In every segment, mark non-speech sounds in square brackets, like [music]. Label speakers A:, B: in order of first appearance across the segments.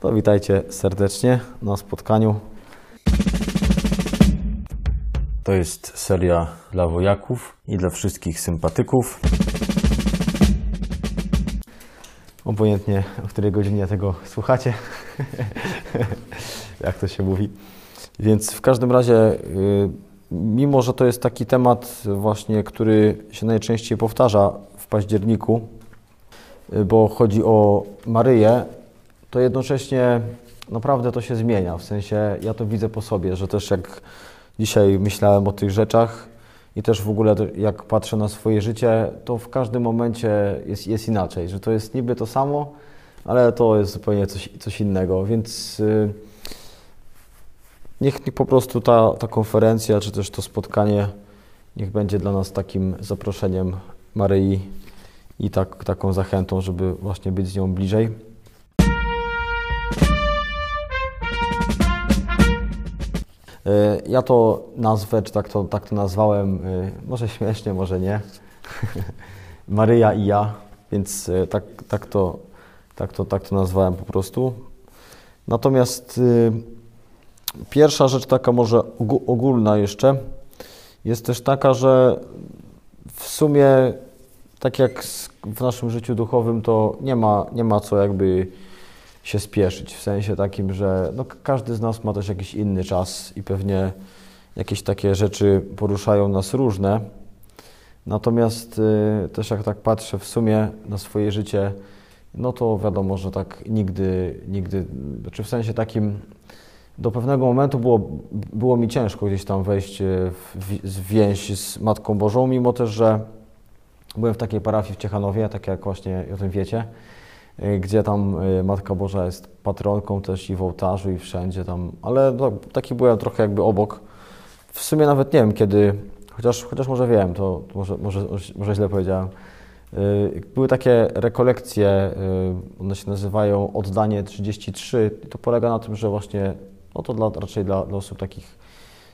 A: To witajcie serdecznie na spotkaniu. To jest seria dla wojaków i dla wszystkich sympatyków. Obojętnie, o której godzinie tego słuchacie, [laughs] jak to się mówi. Więc w każdym razie, y, mimo że to jest taki temat właśnie, który się najczęściej powtarza w październiku, y, bo chodzi o Maryję, to jednocześnie naprawdę to się zmienia. W sensie ja to widzę po sobie, że też jak dzisiaj myślałem o tych rzeczach i też w ogóle jak patrzę na swoje życie, to w każdym momencie jest, jest inaczej, że to jest niby to samo, ale to jest zupełnie coś, coś innego, więc yy, niech, po prostu ta, ta konferencja, czy też to spotkanie, niech będzie dla nas takim zaproszeniem Maryi i tak, taką zachętą, żeby właśnie być z nią bliżej. Ja to nazwę, czy tak to, tak to nazwałem, może śmiesznie, może nie. [laughs] Maryja i ja, więc tak, tak, to, tak, to, tak to nazwałem po prostu. Natomiast pierwsza rzecz, taka może ogólna jeszcze, jest też taka, że w sumie, tak jak w naszym życiu duchowym, to nie ma, nie ma co jakby się spieszyć, w sensie takim, że no, każdy z nas ma też jakiś inny czas i pewnie jakieś takie rzeczy poruszają nas różne. Natomiast y, też jak tak patrzę w sumie na swoje życie, no to wiadomo, że tak nigdy, nigdy, czy znaczy w sensie takim do pewnego momentu było, było mi ciężko gdzieś tam wejść w, w więź z Matką Bożą, mimo też, że byłem w takiej parafii w Ciechanowie, tak jak właśnie o tym wiecie. Y, gdzie tam y, Matka Boża jest patronką też i w ołtarzu i wszędzie tam, ale no, taki byłem trochę jakby obok. W sumie nawet nie wiem kiedy, chociaż, chociaż może wiem, to może, może, może źle powiedziałem. Y, były takie rekolekcje, one się nazywają Oddanie 33 i to polega na tym, że właśnie, no to dla, raczej dla, dla osób takich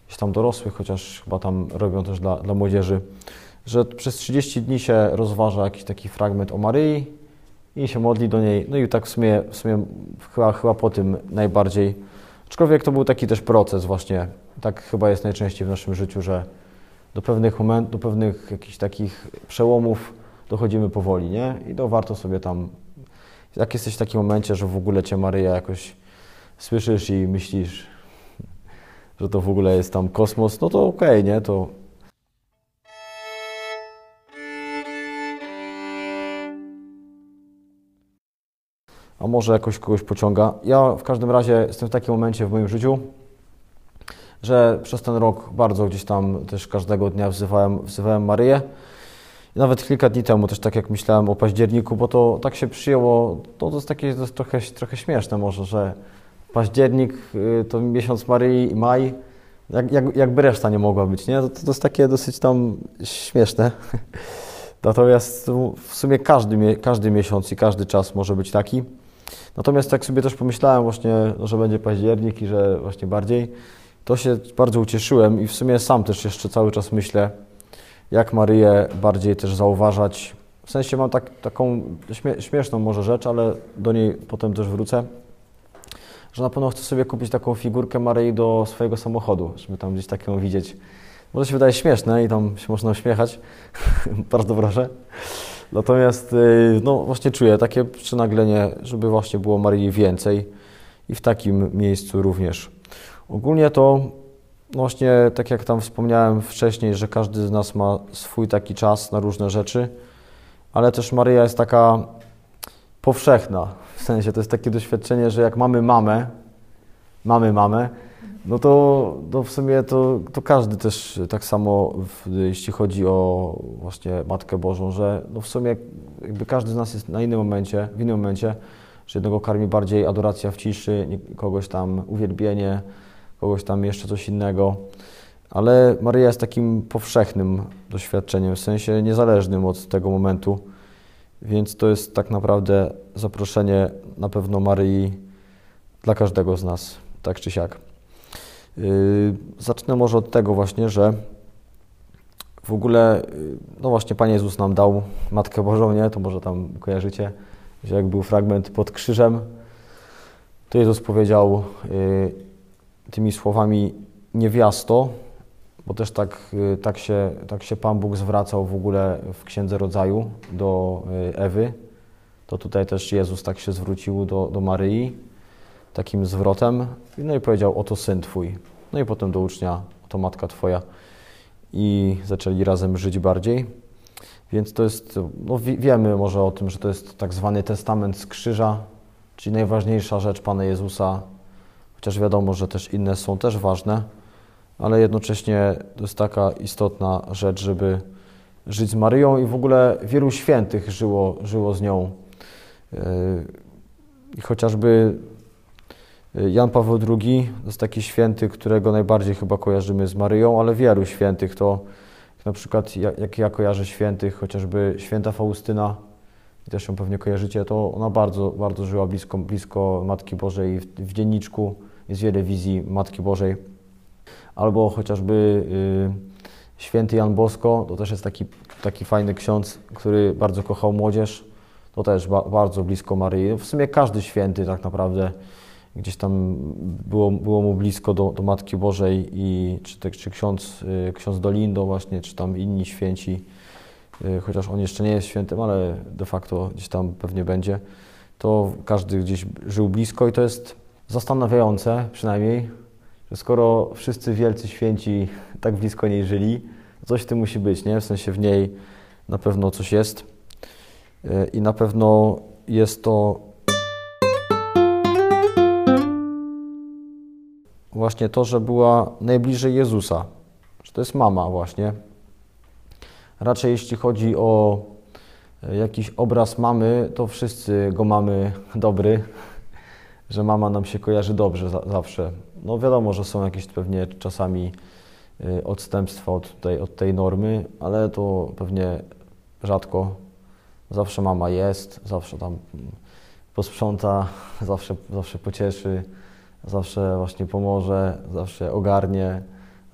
A: gdzieś tam dorosłych, chociaż chyba tam robią też dla, dla młodzieży, że przez 30 dni się rozważa jakiś taki fragment o Maryi, i się modli do niej. No i tak w sumie, w sumie chyba, chyba po tym najbardziej. Aczkolwiek to był taki też proces właśnie. Tak chyba jest najczęściej w naszym życiu, że do pewnych momentów, do pewnych jakichś takich przełomów dochodzimy powoli, nie? I to warto sobie tam, jak jesteś w takim momencie, że w ogóle Cię Maryja jakoś słyszysz i myślisz, że to w ogóle jest tam kosmos, no to okej, okay, nie? To a może jakoś kogoś pociąga. Ja w każdym razie jestem w takim momencie w moim życiu, że przez ten rok bardzo gdzieś tam też każdego dnia wzywałem, wzywałem Maryję. I nawet kilka dni temu też tak jak myślałem o październiku, bo to tak się przyjęło, to, to jest takie to jest trochę, trochę śmieszne może, że październik y, to miesiąc Maryi i maj, jak, jak, jakby reszta nie mogła być, nie? To, to jest takie dosyć tam śmieszne. [laughs] Natomiast w sumie każdy, każdy miesiąc i każdy czas może być taki. Natomiast tak sobie też pomyślałem właśnie, że będzie październik i że właśnie bardziej, to się bardzo ucieszyłem i w sumie sam też jeszcze cały czas myślę, jak Maryję bardziej też zauważać. W sensie mam tak, taką śmie śmieszną może rzecz, ale do niej potem też wrócę, że na pewno chcę sobie kupić taką figurkę Maryi do swojego samochodu, żeby tam gdzieś taką widzieć. Może się wydaje śmieszne i tam się można uśmiechać, [laughs] bardzo proszę. Natomiast y, no, właśnie czuję takie przynaglenie, żeby właśnie było Marii więcej i w takim miejscu również. Ogólnie to no właśnie, tak jak tam wspomniałem wcześniej, że każdy z nas ma swój taki czas na różne rzeczy, ale też Maryja jest taka powszechna. W sensie to jest takie doświadczenie, że jak mamy mamę, mamy mamę, no to, to w sumie to, to każdy też tak samo, w, jeśli chodzi o właśnie Matkę Bożą, że no w sumie jakby każdy z nas jest na innym momencie, w innym momencie, że jednego karmi bardziej adoracja w ciszy, kogoś tam uwielbienie, kogoś tam jeszcze coś innego. Ale Maryja jest takim powszechnym doświadczeniem, w sensie niezależnym od tego momentu, więc to jest tak naprawdę zaproszenie na pewno Maryi dla każdego z nas, tak czy siak. Yy, zacznę może od tego właśnie, że w ogóle, yy, no właśnie Pan Jezus nam dał Matkę Bożą, nie? To może tam kojarzycie, że jak był fragment pod krzyżem, To Jezus powiedział y, tymi słowami niewiasto, bo też tak, tak, się, tak się Pan Bóg zwracał w ogóle w Księdze Rodzaju do Ewy. To tutaj też Jezus tak się zwrócił do, do Maryi takim zwrotem. No i powiedział, oto syn Twój. No i potem do ucznia, oto matka Twoja. I zaczęli razem żyć bardziej. Więc to jest, no wiemy może o tym, że to jest tak zwany testament z krzyża, czyli najważniejsza rzecz Pana Jezusa, chociaż wiadomo, że też inne są też ważne, ale jednocześnie to jest taka istotna rzecz, żeby żyć z Maryją i w ogóle wielu świętych żyło, żyło z nią. Yy, chociażby Jan Paweł II to jest taki święty, którego najbardziej chyba kojarzymy z Maryją, ale wielu świętych to na przykład jak ja kojarzę świętych, chociażby święta Faustyna, i też ją pewnie kojarzycie, to ona bardzo, bardzo żyła blisko, blisko Matki Bożej. W, w dzienniczku jest wiele wizji Matki Bożej. Albo chociażby y, święty Jan Bosko, to też jest taki, taki fajny ksiądz, który bardzo kochał młodzież. To też ba, bardzo blisko Maryi. W sumie każdy święty tak naprawdę gdzieś tam było, było mu blisko do, do Matki Bożej i czy, te, czy ksiądz, y, ksiądz Dolindo właśnie, czy tam inni święci, y, chociaż on jeszcze nie jest świętym, ale de facto gdzieś tam pewnie będzie, to każdy gdzieś żył blisko i to jest zastanawiające przynajmniej, że skoro wszyscy wielcy święci tak blisko niej żyli, coś w tym musi być, nie? W sensie w niej na pewno coś jest y, i na pewno jest to właśnie to, że była najbliżej Jezusa, że to jest mama właśnie. Raczej jeśli chodzi o e, jakiś obraz mamy, to wszyscy go mamy [laughs] dobry, że mama nam się kojarzy dobrze zawsze. No wiadomo, że są jakieś pewnie czasami e, odstępstwa od tej, od tej normy, ale to pewnie rzadko. Zawsze mama jest, zawsze tam posprząta, [laughs] zawsze, zawsze pocieszy zawsze właśnie pomoże, zawsze ogarnie,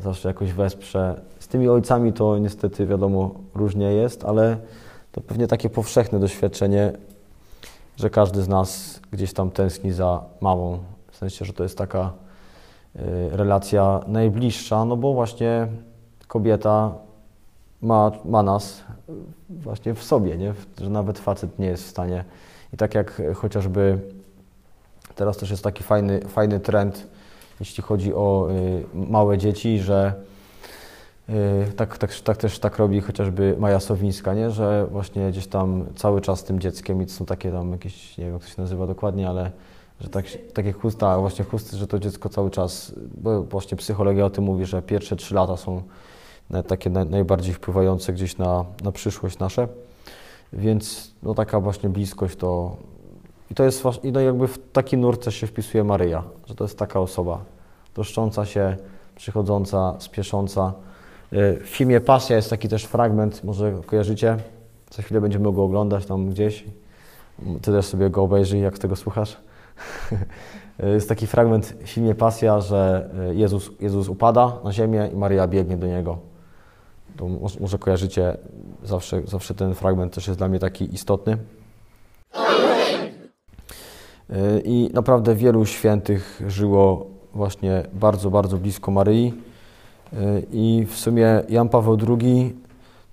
A: zawsze jakoś wesprze. Z tymi ojcami to niestety wiadomo różnie jest, ale to pewnie takie powszechne doświadczenie, że każdy z nas gdzieś tam tęskni za mamą. W sensie, że to jest taka y, relacja najbliższa, no bo właśnie kobieta ma, ma nas właśnie w sobie, nie? że nawet facet nie jest w stanie. I tak jak chociażby Teraz też jest taki fajny, fajny trend, jeśli chodzi o y, małe dzieci, że y, tak, tak, tak też tak robi chociażby Maja Sowińska, nie? że właśnie gdzieś tam cały czas z tym dzieckiem i są takie tam jakieś, nie wiem jak to się nazywa dokładnie, ale że tak, takie chusta, właśnie chusty, że to dziecko cały czas, bo właśnie psychologia o tym mówi, że pierwsze trzy lata są takie najbardziej wpływające gdzieś na, na przyszłość nasze. Więc no taka właśnie bliskość to i to jest i no jakby w taki nurt też się wpisuje Maryja, że to jest taka osoba troszcząca się, przychodząca, spiesząca. Y, w filmie Pasja jest taki też fragment, może kojarzycie, za chwilę będziemy go oglądać tam gdzieś. Ty też sobie go obejrzyj, jak tego słuchasz. [laughs] jest taki fragment w filmie Pasja, że y, Jezus, Jezus upada na ziemię i Maryja biegnie do Niego. To może kojarzycie, zawsze, zawsze ten fragment też jest dla mnie taki istotny. I naprawdę wielu świętych żyło właśnie bardzo, bardzo blisko Maryi. I w sumie Jan Paweł II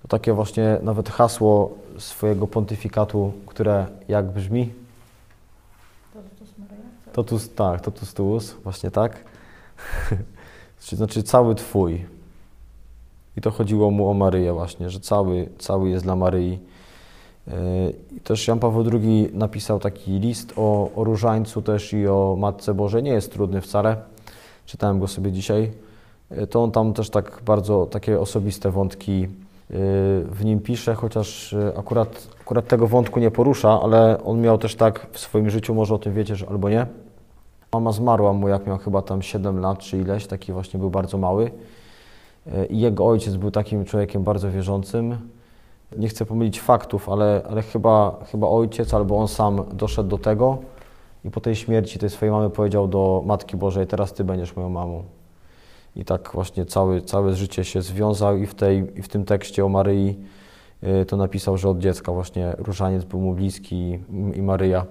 A: to takie właśnie nawet hasło swojego pontyfikatu, które jak brzmi? Totus Maria? Totus, tak, totus tuus, właśnie tak. [laughs] znaczy cały Twój. I to chodziło mu o Maryję właśnie, że cały, cały jest dla Maryi. I też Jan Paweł II napisał taki list o, o różańcu też i o Matce Bożej. Nie jest trudny wcale. Czytałem go sobie dzisiaj. To on tam też tak bardzo takie osobiste wątki y, w nim pisze, chociaż akurat, akurat tego wątku nie porusza, ale on miał też tak w swoim życiu, może o tym wiecie, że albo nie. Mama zmarła mu, jak miał chyba tam 7 lat czy ileś, taki właśnie był bardzo mały. I jego ojciec był takim człowiekiem bardzo wierzącym nie chcę pomylić faktów, ale, ale chyba, chyba ojciec albo on sam doszedł do tego i po tej śmierci tej swojej mamy powiedział do Matki Bożej, teraz Ty będziesz moją mamą. I tak właśnie cały, całe życie się związał i w, tej, i w tym tekście o Maryi y, to napisał, że od dziecka właśnie różaniec był mu bliski i, i Maryja.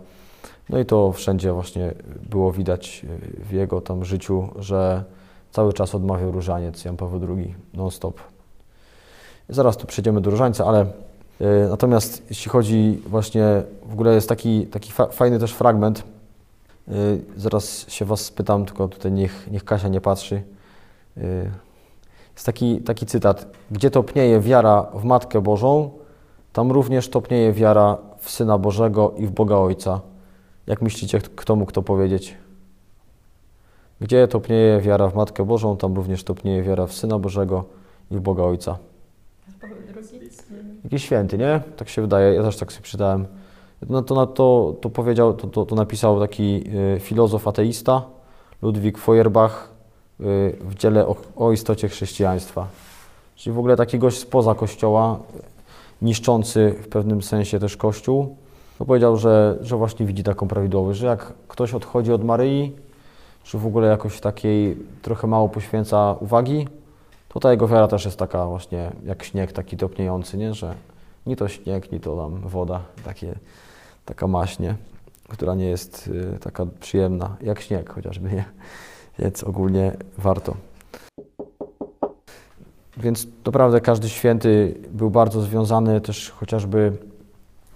A: No i to wszędzie właśnie było widać y, w jego tam życiu, że cały czas odmawiał różaniec Jan Paweł II non-stop. Zaraz tu przejdziemy do różańca, ale y, natomiast jeśli chodzi właśnie, w ogóle jest taki, taki fa fajny też fragment, y, zaraz się Was spytam, tylko tutaj niech, niech Kasia nie patrzy. Y, jest taki, taki cytat, gdzie topnieje wiara w Matkę Bożą, tam również topnieje wiara w Syna Bożego i w Boga Ojca. Jak myślicie, kto mógł to powiedzieć? Gdzie topnieje wiara w Matkę Bożą, tam również topnieje wiara w Syna Bożego i w Boga Ojca. Jakiś święty, nie? Tak się wydaje, ja też tak sobie czytałem. No to, to, to powiedział, to, to, to napisał taki y, filozof ateista, Ludwik Feuerbach, y, w dziele o, o istocie chrześcijaństwa. Czyli w ogóle taki gość spoza Kościoła, niszczący w pewnym sensie też Kościół, powiedział, że, że właśnie widzi taką prawidłowość, że jak ktoś odchodzi od Maryi, czy w ogóle jakoś takiej trochę mało poświęca uwagi, to ta jego wiara też jest taka właśnie jak śnieg, taki topniejący, nie? że ni to śnieg, ni to tam woda, takie, taka maśnie, która nie jest y, taka przyjemna, jak śnieg chociażby, nie? Więc ogólnie warto. Więc naprawdę każdy święty był bardzo związany też chociażby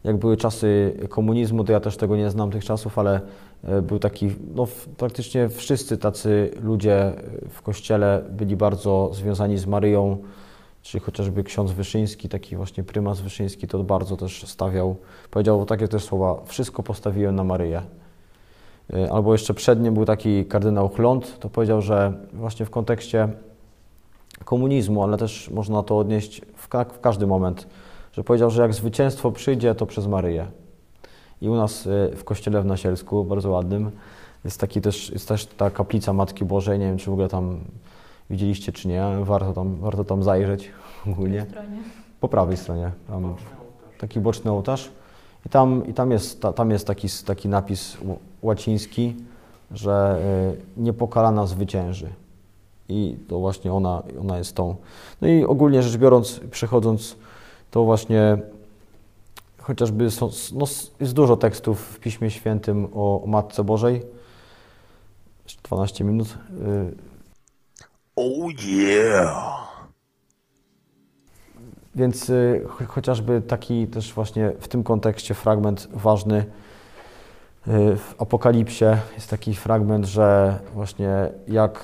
A: jak były czasy komunizmu, to ja też tego nie znam tych czasów, ale e, był taki, no praktycznie wszyscy tacy ludzie w kościele byli bardzo związani z Maryją, czyli chociażby ksiądz Wyszyński, taki właśnie prymas Wyszyński, to bardzo też stawiał, powiedział takie też słowa, wszystko postawiłem na Maryję. E, albo jeszcze przed nim był taki kardynał Chląd, to powiedział, że właśnie w kontekście komunizmu, ale też można to odnieść w, ka w każdy moment, że powiedział, że jak zwycięstwo przyjdzie, to przez Maryję. I u nas y, w kościele w Nasielsku, bardzo ładnym, jest, taki też, jest też ta kaplica Matki Bożej. Nie wiem, czy w ogóle tam widzieliście, czy nie. Warto tam, warto tam zajrzeć [laughs] ogólnie. Po prawej stronie. Tam taki boczny ołtarz. I tam, i tam jest, tam jest taki, taki napis łaciński, że y, niepokalana zwycięży. I to właśnie ona, ona jest tą. No i ogólnie rzecz biorąc, przechodząc to właśnie chociażby są, no, jest dużo tekstów w Piśmie Świętym o, Matce Bożej. 12 minut. Y, oh yeah! Więc y, chociażby taki też właśnie w tym kontekście fragment ważny y, w Apokalipsie jest taki fragment, że właśnie jak,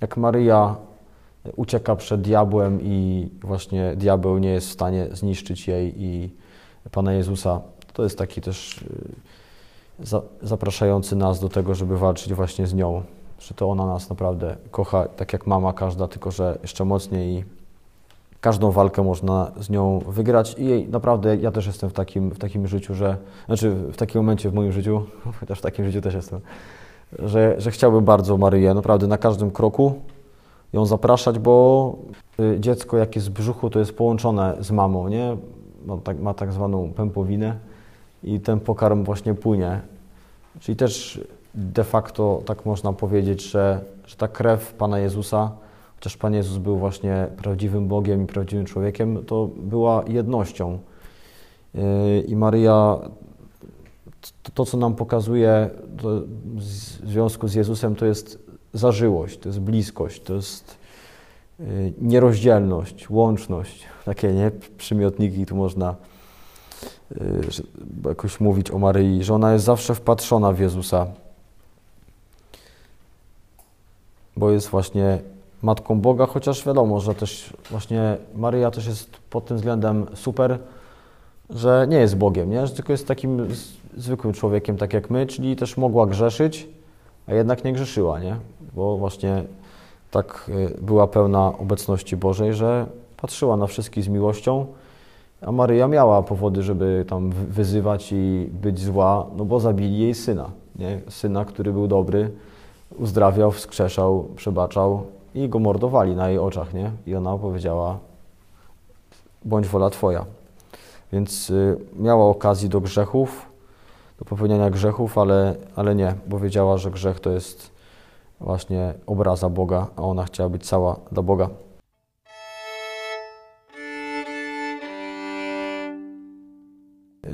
A: jak Maryja ucieka przed diabłem i właśnie diabeł nie jest w stanie zniszczyć jej i Pana Jezusa. To jest taki też y, zapraszający nas do tego, żeby walczyć właśnie z nią. Że to ona nas naprawdę kocha, tak jak mama każda, tylko że jeszcze mocniej i każdą walkę można z nią wygrać i naprawdę ja też jestem w takim, w takim życiu, że, znaczy w takim momencie w moim życiu, [laughs] chociaż w takim życiu też jestem, że, że chciałbym bardzo Maryję, naprawdę na każdym kroku, ją zapraszać, bo y, dziecko jak jest w brzuchu, to jest połączone z mamą, nie? Ma tak, ma tak zwaną pępowinę i ten pokarm właśnie płynie. Czyli też de facto tak można powiedzieć, że, że ta krew Pana Jezusa, chociaż Pan Jezus był właśnie prawdziwym Bogiem i prawdziwym człowiekiem, to była jednością. Y, I Maryja, to, to co nam pokazuje w związku z Jezusem, to jest zażyłość, to jest bliskość, to jest y, nierozdzielność, łączność. Takie nie? przymiotniki tu można y, jakoś mówić o Maryi, że ona jest zawsze wpatrzona w Jezusa, bo jest właśnie Matką Boga, chociaż wiadomo, że też właśnie Maryja też jest pod tym względem super, że nie jest Bogiem, nie? że tylko jest takim zwykłym człowiekiem, tak jak my, czyli też mogła grzeszyć, a jednak nie grzeszyła, nie? bo właśnie tak y, była pełna obecności Bożej, że patrzyła na wszystkich z miłością, a Maryja miała powody, żeby tam wyzywać i być zła, no bo zabili jej syna, nie? syna, który był dobry, uzdrawiał, wskrzeszał, przebaczał i go mordowali na jej oczach, nie? I ona powiedziała, bądź wola Twoja. Więc y, miała okazji do grzechów, do popełniania grzechów, ale, ale nie, bo wiedziała, że grzech to jest właśnie obraza Boga, a ona chciała być cała dla Boga.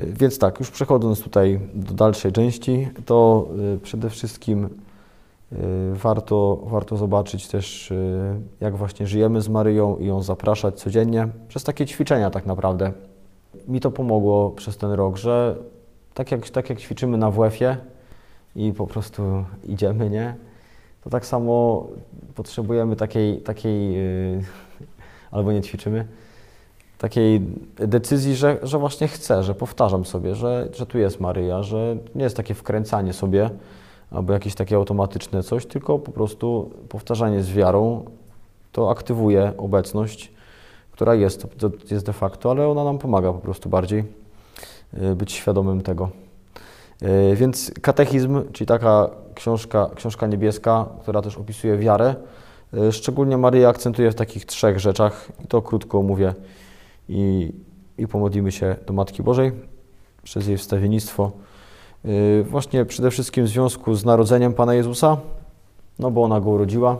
A: Więc tak, już przechodząc tutaj do dalszej części, to y, przede wszystkim y, warto, warto zobaczyć też, y, jak właśnie żyjemy z Maryją i ją zapraszać codziennie przez takie ćwiczenia tak naprawdę. Mi to pomogło przez ten rok, że tak jak, tak jak ćwiczymy na WF-ie i po prostu idziemy, nie? To tak samo potrzebujemy takiej, takiej y, albo nie ćwiczymy, takiej decyzji, że, że właśnie chcę, że powtarzam sobie, że, że tu jest Maryja, że nie jest takie wkręcanie sobie albo jakieś takie automatyczne coś, tylko po prostu powtarzanie z wiarą to aktywuje obecność, która jest, jest de facto, ale ona nam pomaga po prostu bardziej być świadomym tego. Y, Więc katechizm, czyli taka książka, książka niebieska, która też opisuje wiarę, y, szczególnie Maryja akcentuje w takich trzech rzeczach i to krótko mówię i, i pomodlimy się do Matki Bożej przez jej wstawiennictwo. Y, Właśnie przede wszystkim w związku z narodzeniem Pana Jezusa, no bo ona go urodziła.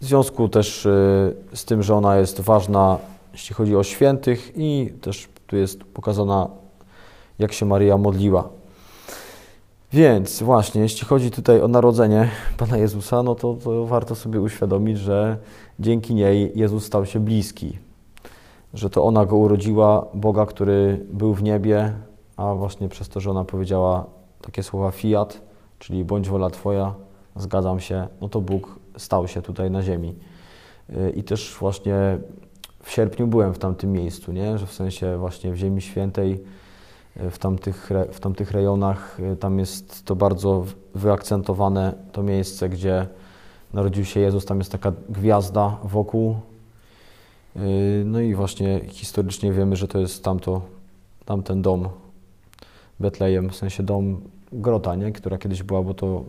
A: W związku też y, z tym, że ona jest ważna, jeśli chodzi o świętych i też tu jest pokazana, jak się Maryja modliła. Więc właśnie, jeśli chodzi tutaj o narodzenie Pana Jezusa, no to, to warto sobie uświadomić, że dzięki niej Jezus stał się bliski. Że to ona go urodziła, Boga, który był w niebie, a właśnie przez to, że ona powiedziała takie słowa fiat, czyli bądź wola Twoja, zgadzam się, no to Bóg stał się tutaj na ziemi. I też właśnie w sierpniu byłem w tamtym miejscu, nie? że w sensie właśnie w Ziemi Świętej, y, w tamtych, w tamtych rejonach, y, tam jest to bardzo wyakcentowane, to miejsce, gdzie narodził się Jezus, tam jest taka gwiazda wokół. Y, No i właśnie historycznie wiemy, że to jest tamto, tamten dom, Betlejem, w sensie dom, grota, nie? która kiedyś była, bo to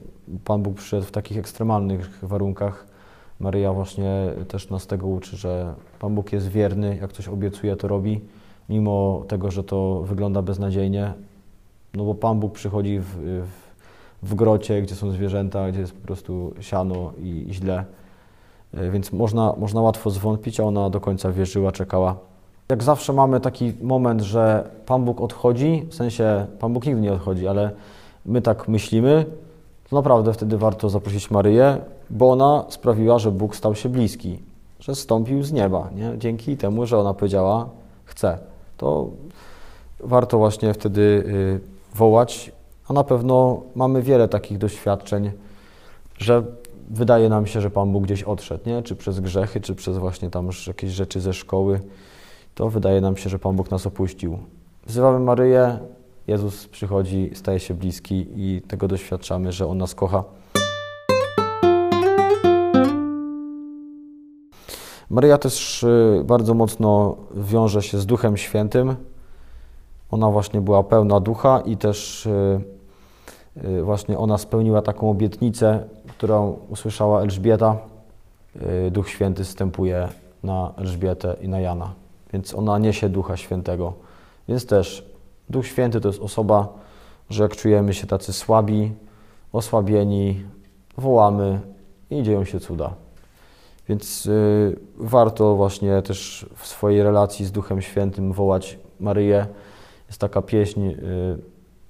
A: Pan Bóg przyszedł w takich ekstremalnych warunkach. Maryja właśnie też nas tego uczy, że Pan Bóg jest wierny, jak coś obiecuje, to robi, mimo tego, że to wygląda beznadziejnie. No bo Pan Bóg przychodzi w, w, w grocie, gdzie są zwierzęta, gdzie jest po prostu siano i, i źle. Y, Więc można, można łatwo zwątpić, a ona do końca wierzyła, czekała. Jak zawsze mamy taki moment, że Pan Bóg odchodzi, w sensie Pan Bóg nigdy nie odchodzi, ale my tak myślimy, to naprawdę wtedy warto zaprosić Maryję, bo ona sprawiła, że Bóg stał się bliski, że zstąpił z nieba, nie? dzięki temu, że ona powiedziała, chcę. To warto właśnie wtedy y, wołać, a na pewno mamy wiele takich doświadczeń, że wydaje nam się, że Pan Bóg gdzieś odszedł, nie? czy przez grzechy, czy przez właśnie tam jakieś rzeczy ze szkoły, to wydaje nam się, że Pan Bóg nas opuścił. Wzywamy Maryję, Jezus przychodzi, staje się bliski i tego doświadczamy, że On nas kocha. Maryja też y, bardzo mocno wiąże się z Duchem Świętym. Ona właśnie była pełna ducha i też y, y, właśnie ona spełniła taką obietnicę, którą usłyszała Elżbieta. Duch Święty stępuje na Elżbietę i na Jana, więc ona niesie Ducha Świętego. Więc też Duch Święty to jest osoba, że jak czujemy się tacy słabi, osłabieni, wołamy i dzieją się cuda. Więc y, warto właśnie też w swojej relacji z Duchem Świętym wołać Maryję. Jest taka pieśń y,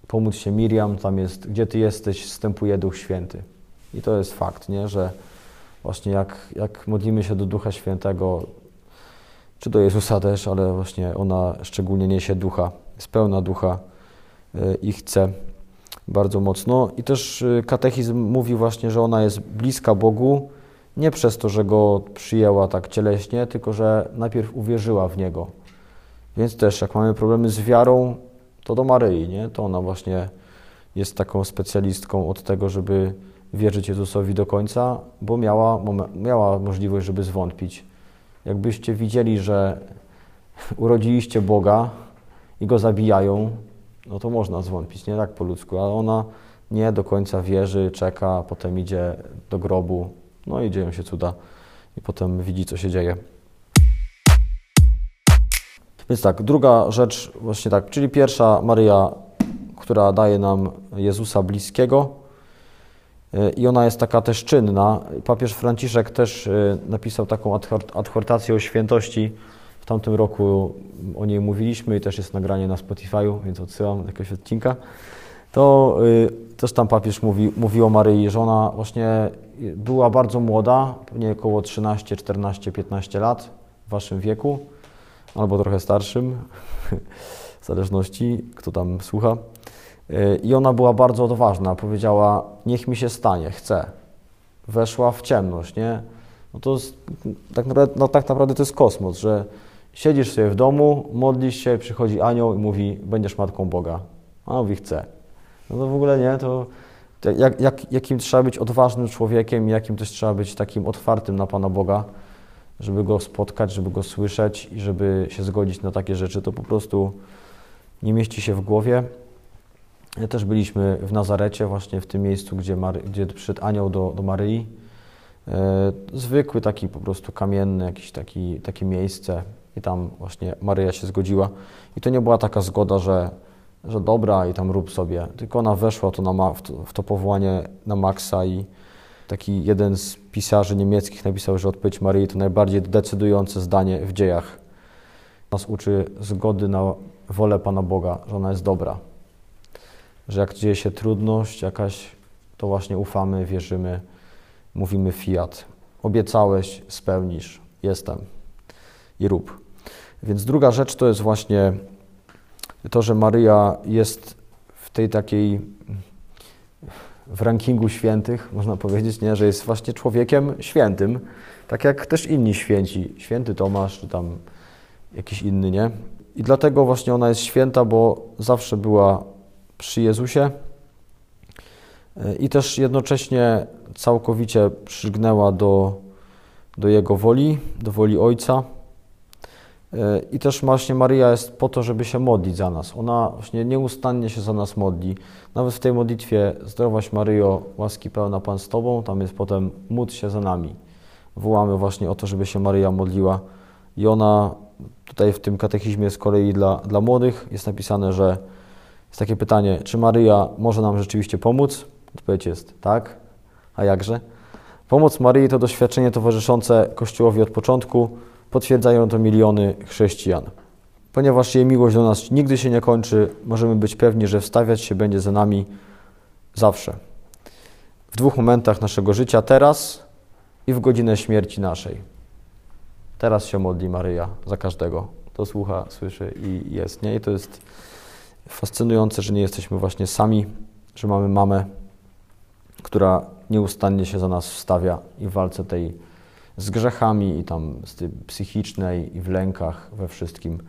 A: Pomóc się Miriam, tam jest Gdzie Ty jesteś, wstępuje Duch Święty. I to jest fakt, nie? że właśnie jak, jak modlimy się do Ducha Świętego, czy do Jezusa też, ale właśnie ona szczególnie niesie ducha, jest pełna ducha y, i chce bardzo mocno. I też y, katechizm mówi właśnie, że ona jest bliska Bogu, nie przez to, że go przyjęła tak cieleśnie, tylko że najpierw uwierzyła w niego. Więc też, jak mamy problemy z wiarą, to do Maryi, nie? To ona właśnie jest taką specjalistką od tego, żeby wierzyć Jezusowi do końca, bo miała, miała możliwość, żeby zwątpić. Jakbyście widzieli, że [laughs] urodziliście Boga i go zabijają, no to można zwątpić, nie tak po ludzku, ale ona nie do końca wierzy, czeka, potem idzie do grobu, no i dzieją się cuda i potem widzi, co się dzieje. Więc tak, druga rzecz, właśnie tak, czyli pierwsza Maryja, która daje nam Jezusa bliskiego i ona jest taka też czynna. Papież Franciszek też y, napisał taką adhor- adhortację o świętości W tamtym roku o niej mówiliśmy i też jest nagranie na Spotify'u, więc odsyłam do jakiegoś odcinka. To y, też tam papież mówi, mówi o Maryi, że ona właśnie była bardzo młoda, pewnie około 13, 14, 15 lat w waszym wieku, albo trochę starszym, [laughs] w zależności kto tam słucha. Y, I ona była bardzo odważna, powiedziała, niech mi się stanie, chcę. Weszła w ciemność, nie? No to jest, tak, naprawdę, no tak naprawdę to jest kosmos, że siedzisz sobie w domu, modlisz się, przychodzi anioł i mówi, będziesz matką Boga. A mówi, chcę. No to w ogóle nie, to jak, jak, jakim trzeba być odważnym człowiekiem, jakim też trzeba być takim otwartym na Pana Boga, żeby Go spotkać, żeby Go słyszeć i żeby się zgodzić na takie rzeczy, to po prostu nie mieści się w głowie. Też byliśmy w Nazarecie, właśnie w tym miejscu, gdzie, Mary, gdzie przyszedł anioł do, do Maryi. E, zwykły taki po prostu kamienny, jakieś taki, takie miejsce i tam właśnie Maryja się zgodziła. I to nie była taka zgoda, że, że dobra i tam rób sobie, tylko ona weszła to na, w, to, w to powołanie na maksa i taki jeden z pisarzy niemieckich napisał, że odpowiedź Maryi to najbardziej decydujące zdanie w dziejach. Nas uczy zgody na wolę Pana Boga, że ona jest dobra że jak dzieje się trudność jakaś, to właśnie ufamy, wierzymy, mówimy fiat. Obiecałeś, spełnisz, jestem i rób. Więc druga rzecz to jest właśnie to, że Maryja jest w tej takiej w rankingu świętych, można powiedzieć, nie? że jest właśnie człowiekiem świętym, tak jak też inni święci, święty Tomasz, czy tam jakiś inny, nie? I dlatego właśnie ona jest święta, bo zawsze była przy Jezusie i też jednocześnie całkowicie przygnęła do, do Jego woli, do woli Ojca. E, I też właśnie Maryja jest po to, żeby się modlić za nas. Ona właśnie nieustannie się za nas modli. Nawet w tej modlitwie Zdrowaś Maryjo, łaski pełna Pan z Tobą, tam jest potem módl się za nami. Wołamy właśnie o to, żeby się Maryja modliła. I ona tutaj w tym katechizmie z kolei dla, dla młodych jest napisane, że jest takie pytanie, czy Maryja może nam rzeczywiście pomóc? Odpowiedź jest tak, a jakże? Pomoc Maryi to doświadczenie towarzyszące Kościołowi od początku, potwierdzają to miliony chrześcijan. Ponieważ jej miłość do nas nigdy się nie kończy, możemy być pewni, że wstawiać się będzie za nami zawsze. W dwóch momentach naszego życia, teraz i w godzinę śmierci naszej. Teraz się modli Maryja za każdego, kto słucha, słyszy i jest. Nie? I to jest fascynujące, że nie jesteśmy właśnie sami, że mamy mamę, która nieustannie się za nas wstawia i w walce tej z grzechami i tam z tej psychicznej i w lękach, we wszystkim.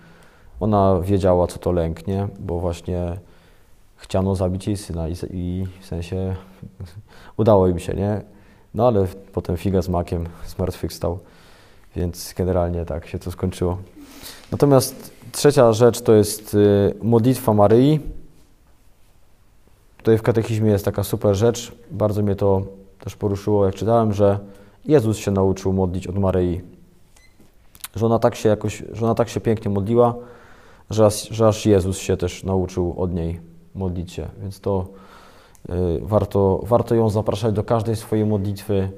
A: Ona wiedziała, co to lęk, nie? Bo właśnie chciano zabić jej syna i, i w sensie [laughs] udało im się, nie? No ale potem figa z makiem zmartwychwstał, więc generalnie tak się to skończyło. Natomiast trzecia rzecz to jest y, modlitwa Maryi. Tutaj w katechizmie jest taka super rzecz, bardzo mnie to też poruszyło, jak czytałem, że Jezus się nauczył modlić od Maryi. Że ona tak się jakoś, że ona tak się pięknie modliła, że że aż Jezus się też nauczył od niej modlić się. Więc to y, warto, warto ją zapraszać do każdej swojej modlitwy,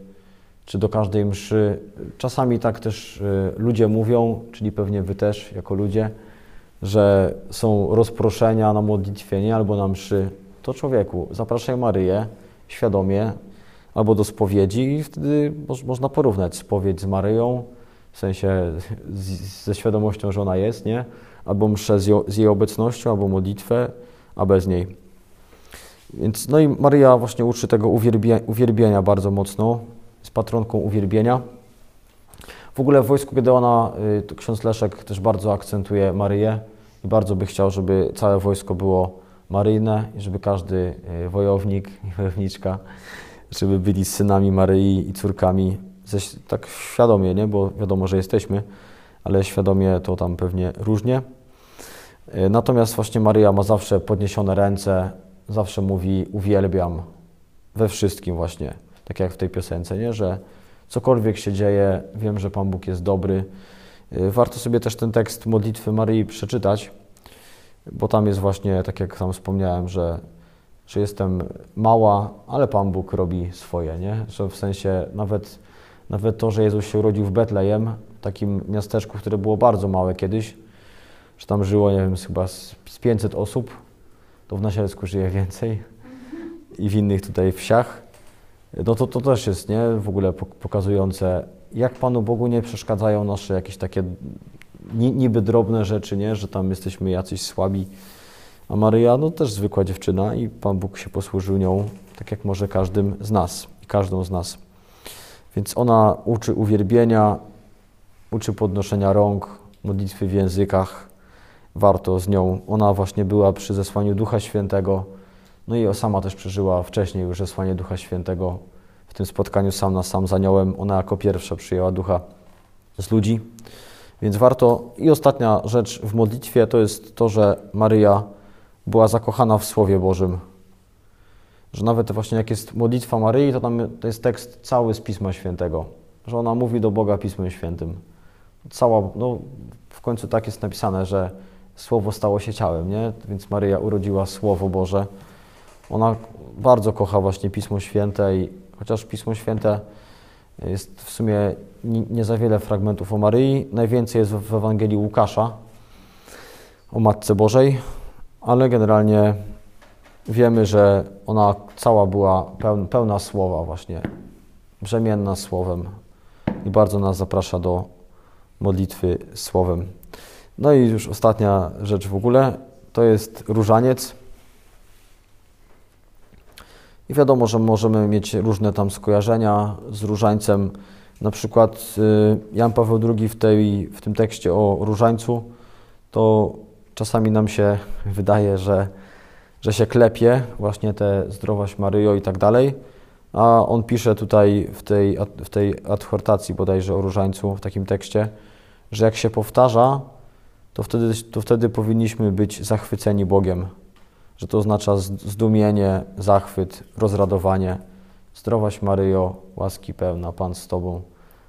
A: czy do każdej mszy. Czasami tak też y, ludzie mówią, czyli pewnie wy też jako ludzie, że są rozproszenia na modlitwie, nie? albo na mszy. To człowieku, zapraszaj Maryję świadomie albo do spowiedzi i wtedy można porównać spowiedź z Maryją, w sensie z, ze świadomością, że ona jest, nie? Albo mszę z, z jej obecnością, albo modlitwę, a bez niej. Więc, no i Maryja właśnie uczy tego uwielbia, uwielbienia bardzo mocno z patronką uwielbienia. W ogóle w wojsku Gedeona y, ksiądz Leszek też bardzo akcentuje Maryję i bardzo by chciał, żeby całe wojsko było maryjne i żeby każdy y, wojownik i wojowniczka, żeby byli synami Maryi i córkami, tak świadomie, nie? bo wiadomo, że jesteśmy, ale świadomie to tam pewnie różnie. Y, natomiast właśnie Maryja ma zawsze podniesione ręce, zawsze mówi uwielbiam we wszystkim właśnie tak jak w tej piosence, nie? że cokolwiek się dzieje, wiem, że Pan Bóg jest dobry. Y, warto sobie też ten tekst modlitwy Maryi przeczytać, bo tam jest właśnie, tak jak tam wspomniałem, że, że jestem mała, ale Pan Bóg robi swoje, nie? Że w sensie nawet, nawet to, że Jezus się urodził w Betlejem, takim miasteczku, które było bardzo małe kiedyś, że tam żyło, nie wiem, chyba z 500 osób, to w Nasielsku żyje więcej i w innych tutaj wsiach. No to, to też jest, nie, w ogóle pokazujące, jak Panu Bogu nie przeszkadzają nasze jakieś takie niby drobne rzeczy, nie, że tam jesteśmy jacyś słabi. A Maryja, no też zwykła dziewczyna i Pan Bóg się posłużył nią, tak jak może każdym z nas i każdą z nas. Więc ona uczy uwielbienia, uczy podnoszenia rąk, modlitwy w językach. Warto z nią. Ona właśnie była przy zesłaniu Ducha Świętego. No i sama też przeżyła wcześniej już zesłanie Ducha Świętego w tym spotkaniu sam na sam z aniołem. Ona jako pierwsza przyjęła Ducha z ludzi. Więc warto. I ostatnia rzecz w modlitwie to jest to, że Maryja była zakochana w Słowie Bożym że nawet właśnie jak jest modlitwa Maryi, to tam to jest tekst cały z Pisma Świętego, że ona mówi do Boga Pismem Świętym. Cała, no w końcu tak jest napisane, że Słowo stało się ciałem, nie? Więc Maryja urodziła Słowo Boże. Ona bardzo kocha właśnie Pismo Święte i chociaż Pismo Święte jest w sumie nie za wiele fragmentów o Maryi, najwięcej jest w Ewangelii Łukasza o Matce Bożej, ale generalnie wiemy, że ona cała była pełna słowa właśnie, brzemienna słowem i bardzo nas zaprasza do modlitwy słowem. No i już ostatnia rzecz w ogóle, to jest różaniec. I wiadomo, że możemy mieć różne tam skojarzenia z różańcem. Na przykład y, Jan Paweł II w, tej, w tym tekście o różańcu, to czasami nam się wydaje, że że się klepie właśnie te zdrowaś Maryjo i tak dalej. A on pisze tutaj w tej, w tej adhortacji bodajże o różańcu, w takim tekście, że jak się powtarza, to wtedy, to wtedy powinniśmy być zachwyceni Bogiem. Że to oznacza zdumienie, zachwyt, rozradowanie. Zdrowaś Maryjo, łaski pełna, Pan z Tobą.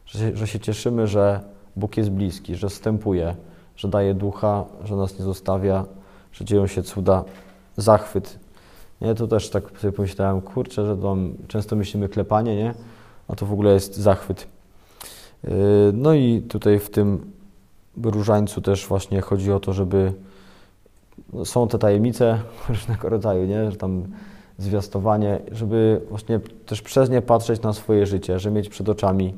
A: Że że się cieszymy, że Bóg jest bliski, że wstępuje, że daje ducha, że nas nie zostawia, że dzieją się cuda zachwyt. Nie, to też tak sobie pomyślałem, kurczę, że tam często myślimy klepanie, nie? A to w ogóle jest zachwyt. Yy, no i tutaj w tym różańcu też właśnie chodzi o to, żeby no, są te tajemnice [laughs] różnego rodzaju, nie? Że tam zwiastowanie, żeby właśnie też przez nie patrzeć na swoje życie, że mieć przed oczami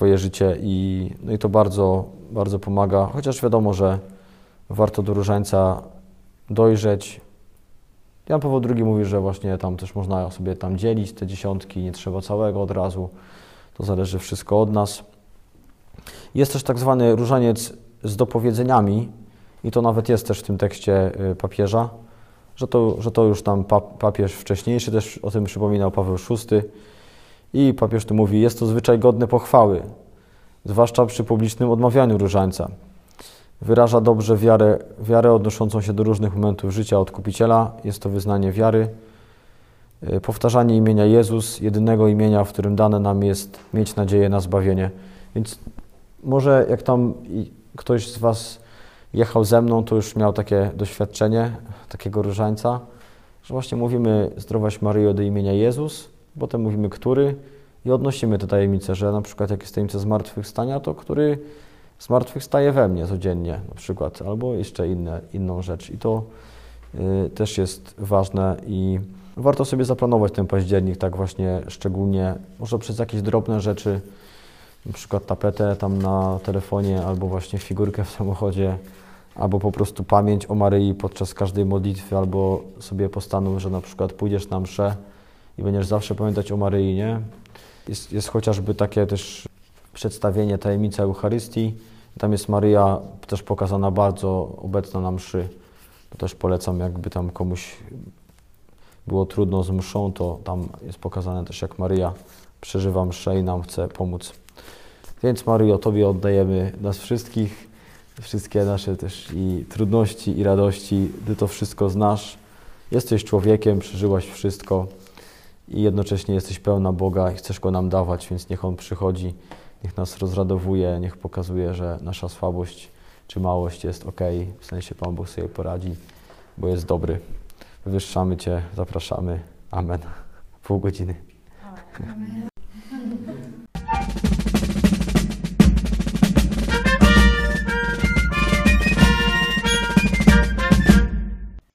A: swoje życie i, no i to bardzo, bardzo pomaga, chociaż wiadomo, że warto do różańca dojrzeć, Jan Paweł II mówi, że właśnie tam też można sobie tam dzielić te dziesiątki, nie trzeba całego od razu. To zależy wszystko od nas. Jest też tak zwany różaniec z dopowiedzeniami i to nawet jest też w tym tekście y, papieża, że to, że to już tam papież wcześniejszy też o tym przypominał Paweł VI i papież tu mówi, jest to zwyczaj godne pochwały, zwłaszcza przy publicznym odmawianiu różańca. Wyraża dobrze wiarę, wiarę odnoszącą się do różnych momentów życia odkupiciela. Jest to wyznanie wiary. E, powtarzanie imienia Jezus, jedynego imienia, w którym dane nam jest mieć nadzieję na zbawienie. Więc może jak tam ktoś z Was jechał ze mną, to już miał takie doświadczenie takiego różańca, że właśnie mówimy zdrowaś Maryjo do imienia Jezus, potem mówimy który i odnosimy te tajemnice, że na przykład jak jest tajemnica zmartwychwstania, to który zmartwychwstaje we mnie codziennie na przykład, albo jeszcze inne, inną rzecz. I to y, też jest ważne i warto sobie zaplanować ten październik tak właśnie szczególnie, może przez jakieś drobne rzeczy, na przykład tapetę tam na telefonie, albo właśnie figurkę w samochodzie, albo po prostu pamięć o Maryi podczas każdej modlitwy, albo sobie postanów, że na przykład pójdziesz na mszę i będziesz zawsze pamiętać o Maryi, nie? Jest, jest chociażby takie też przedstawienie tajemnicy Eucharystii, tam jest Maryja też pokazana bardzo obecna na mszy. To też polecam, jakby tam komuś było trudno z mszą, to tam jest pokazane też, jak Maryja przeżywa mszę i nam chce pomóc. Więc Maryjo, Tobie oddajemy nas wszystkich, wszystkie nasze też i trudności, i radości. Ty to wszystko znasz. Jesteś człowiekiem, przeżyłaś wszystko i jednocześnie jesteś pełna Boga i chcesz Go nam dawać, więc niech On przychodzi niech nas rozradowuje, niech pokazuje, że nasza słabość czy małość jest ok, w sensie Pan Bóg sobie poradzi, bo jest dobry. Wywyższamy Cię, zapraszamy. Amen. Pół godziny. Amen.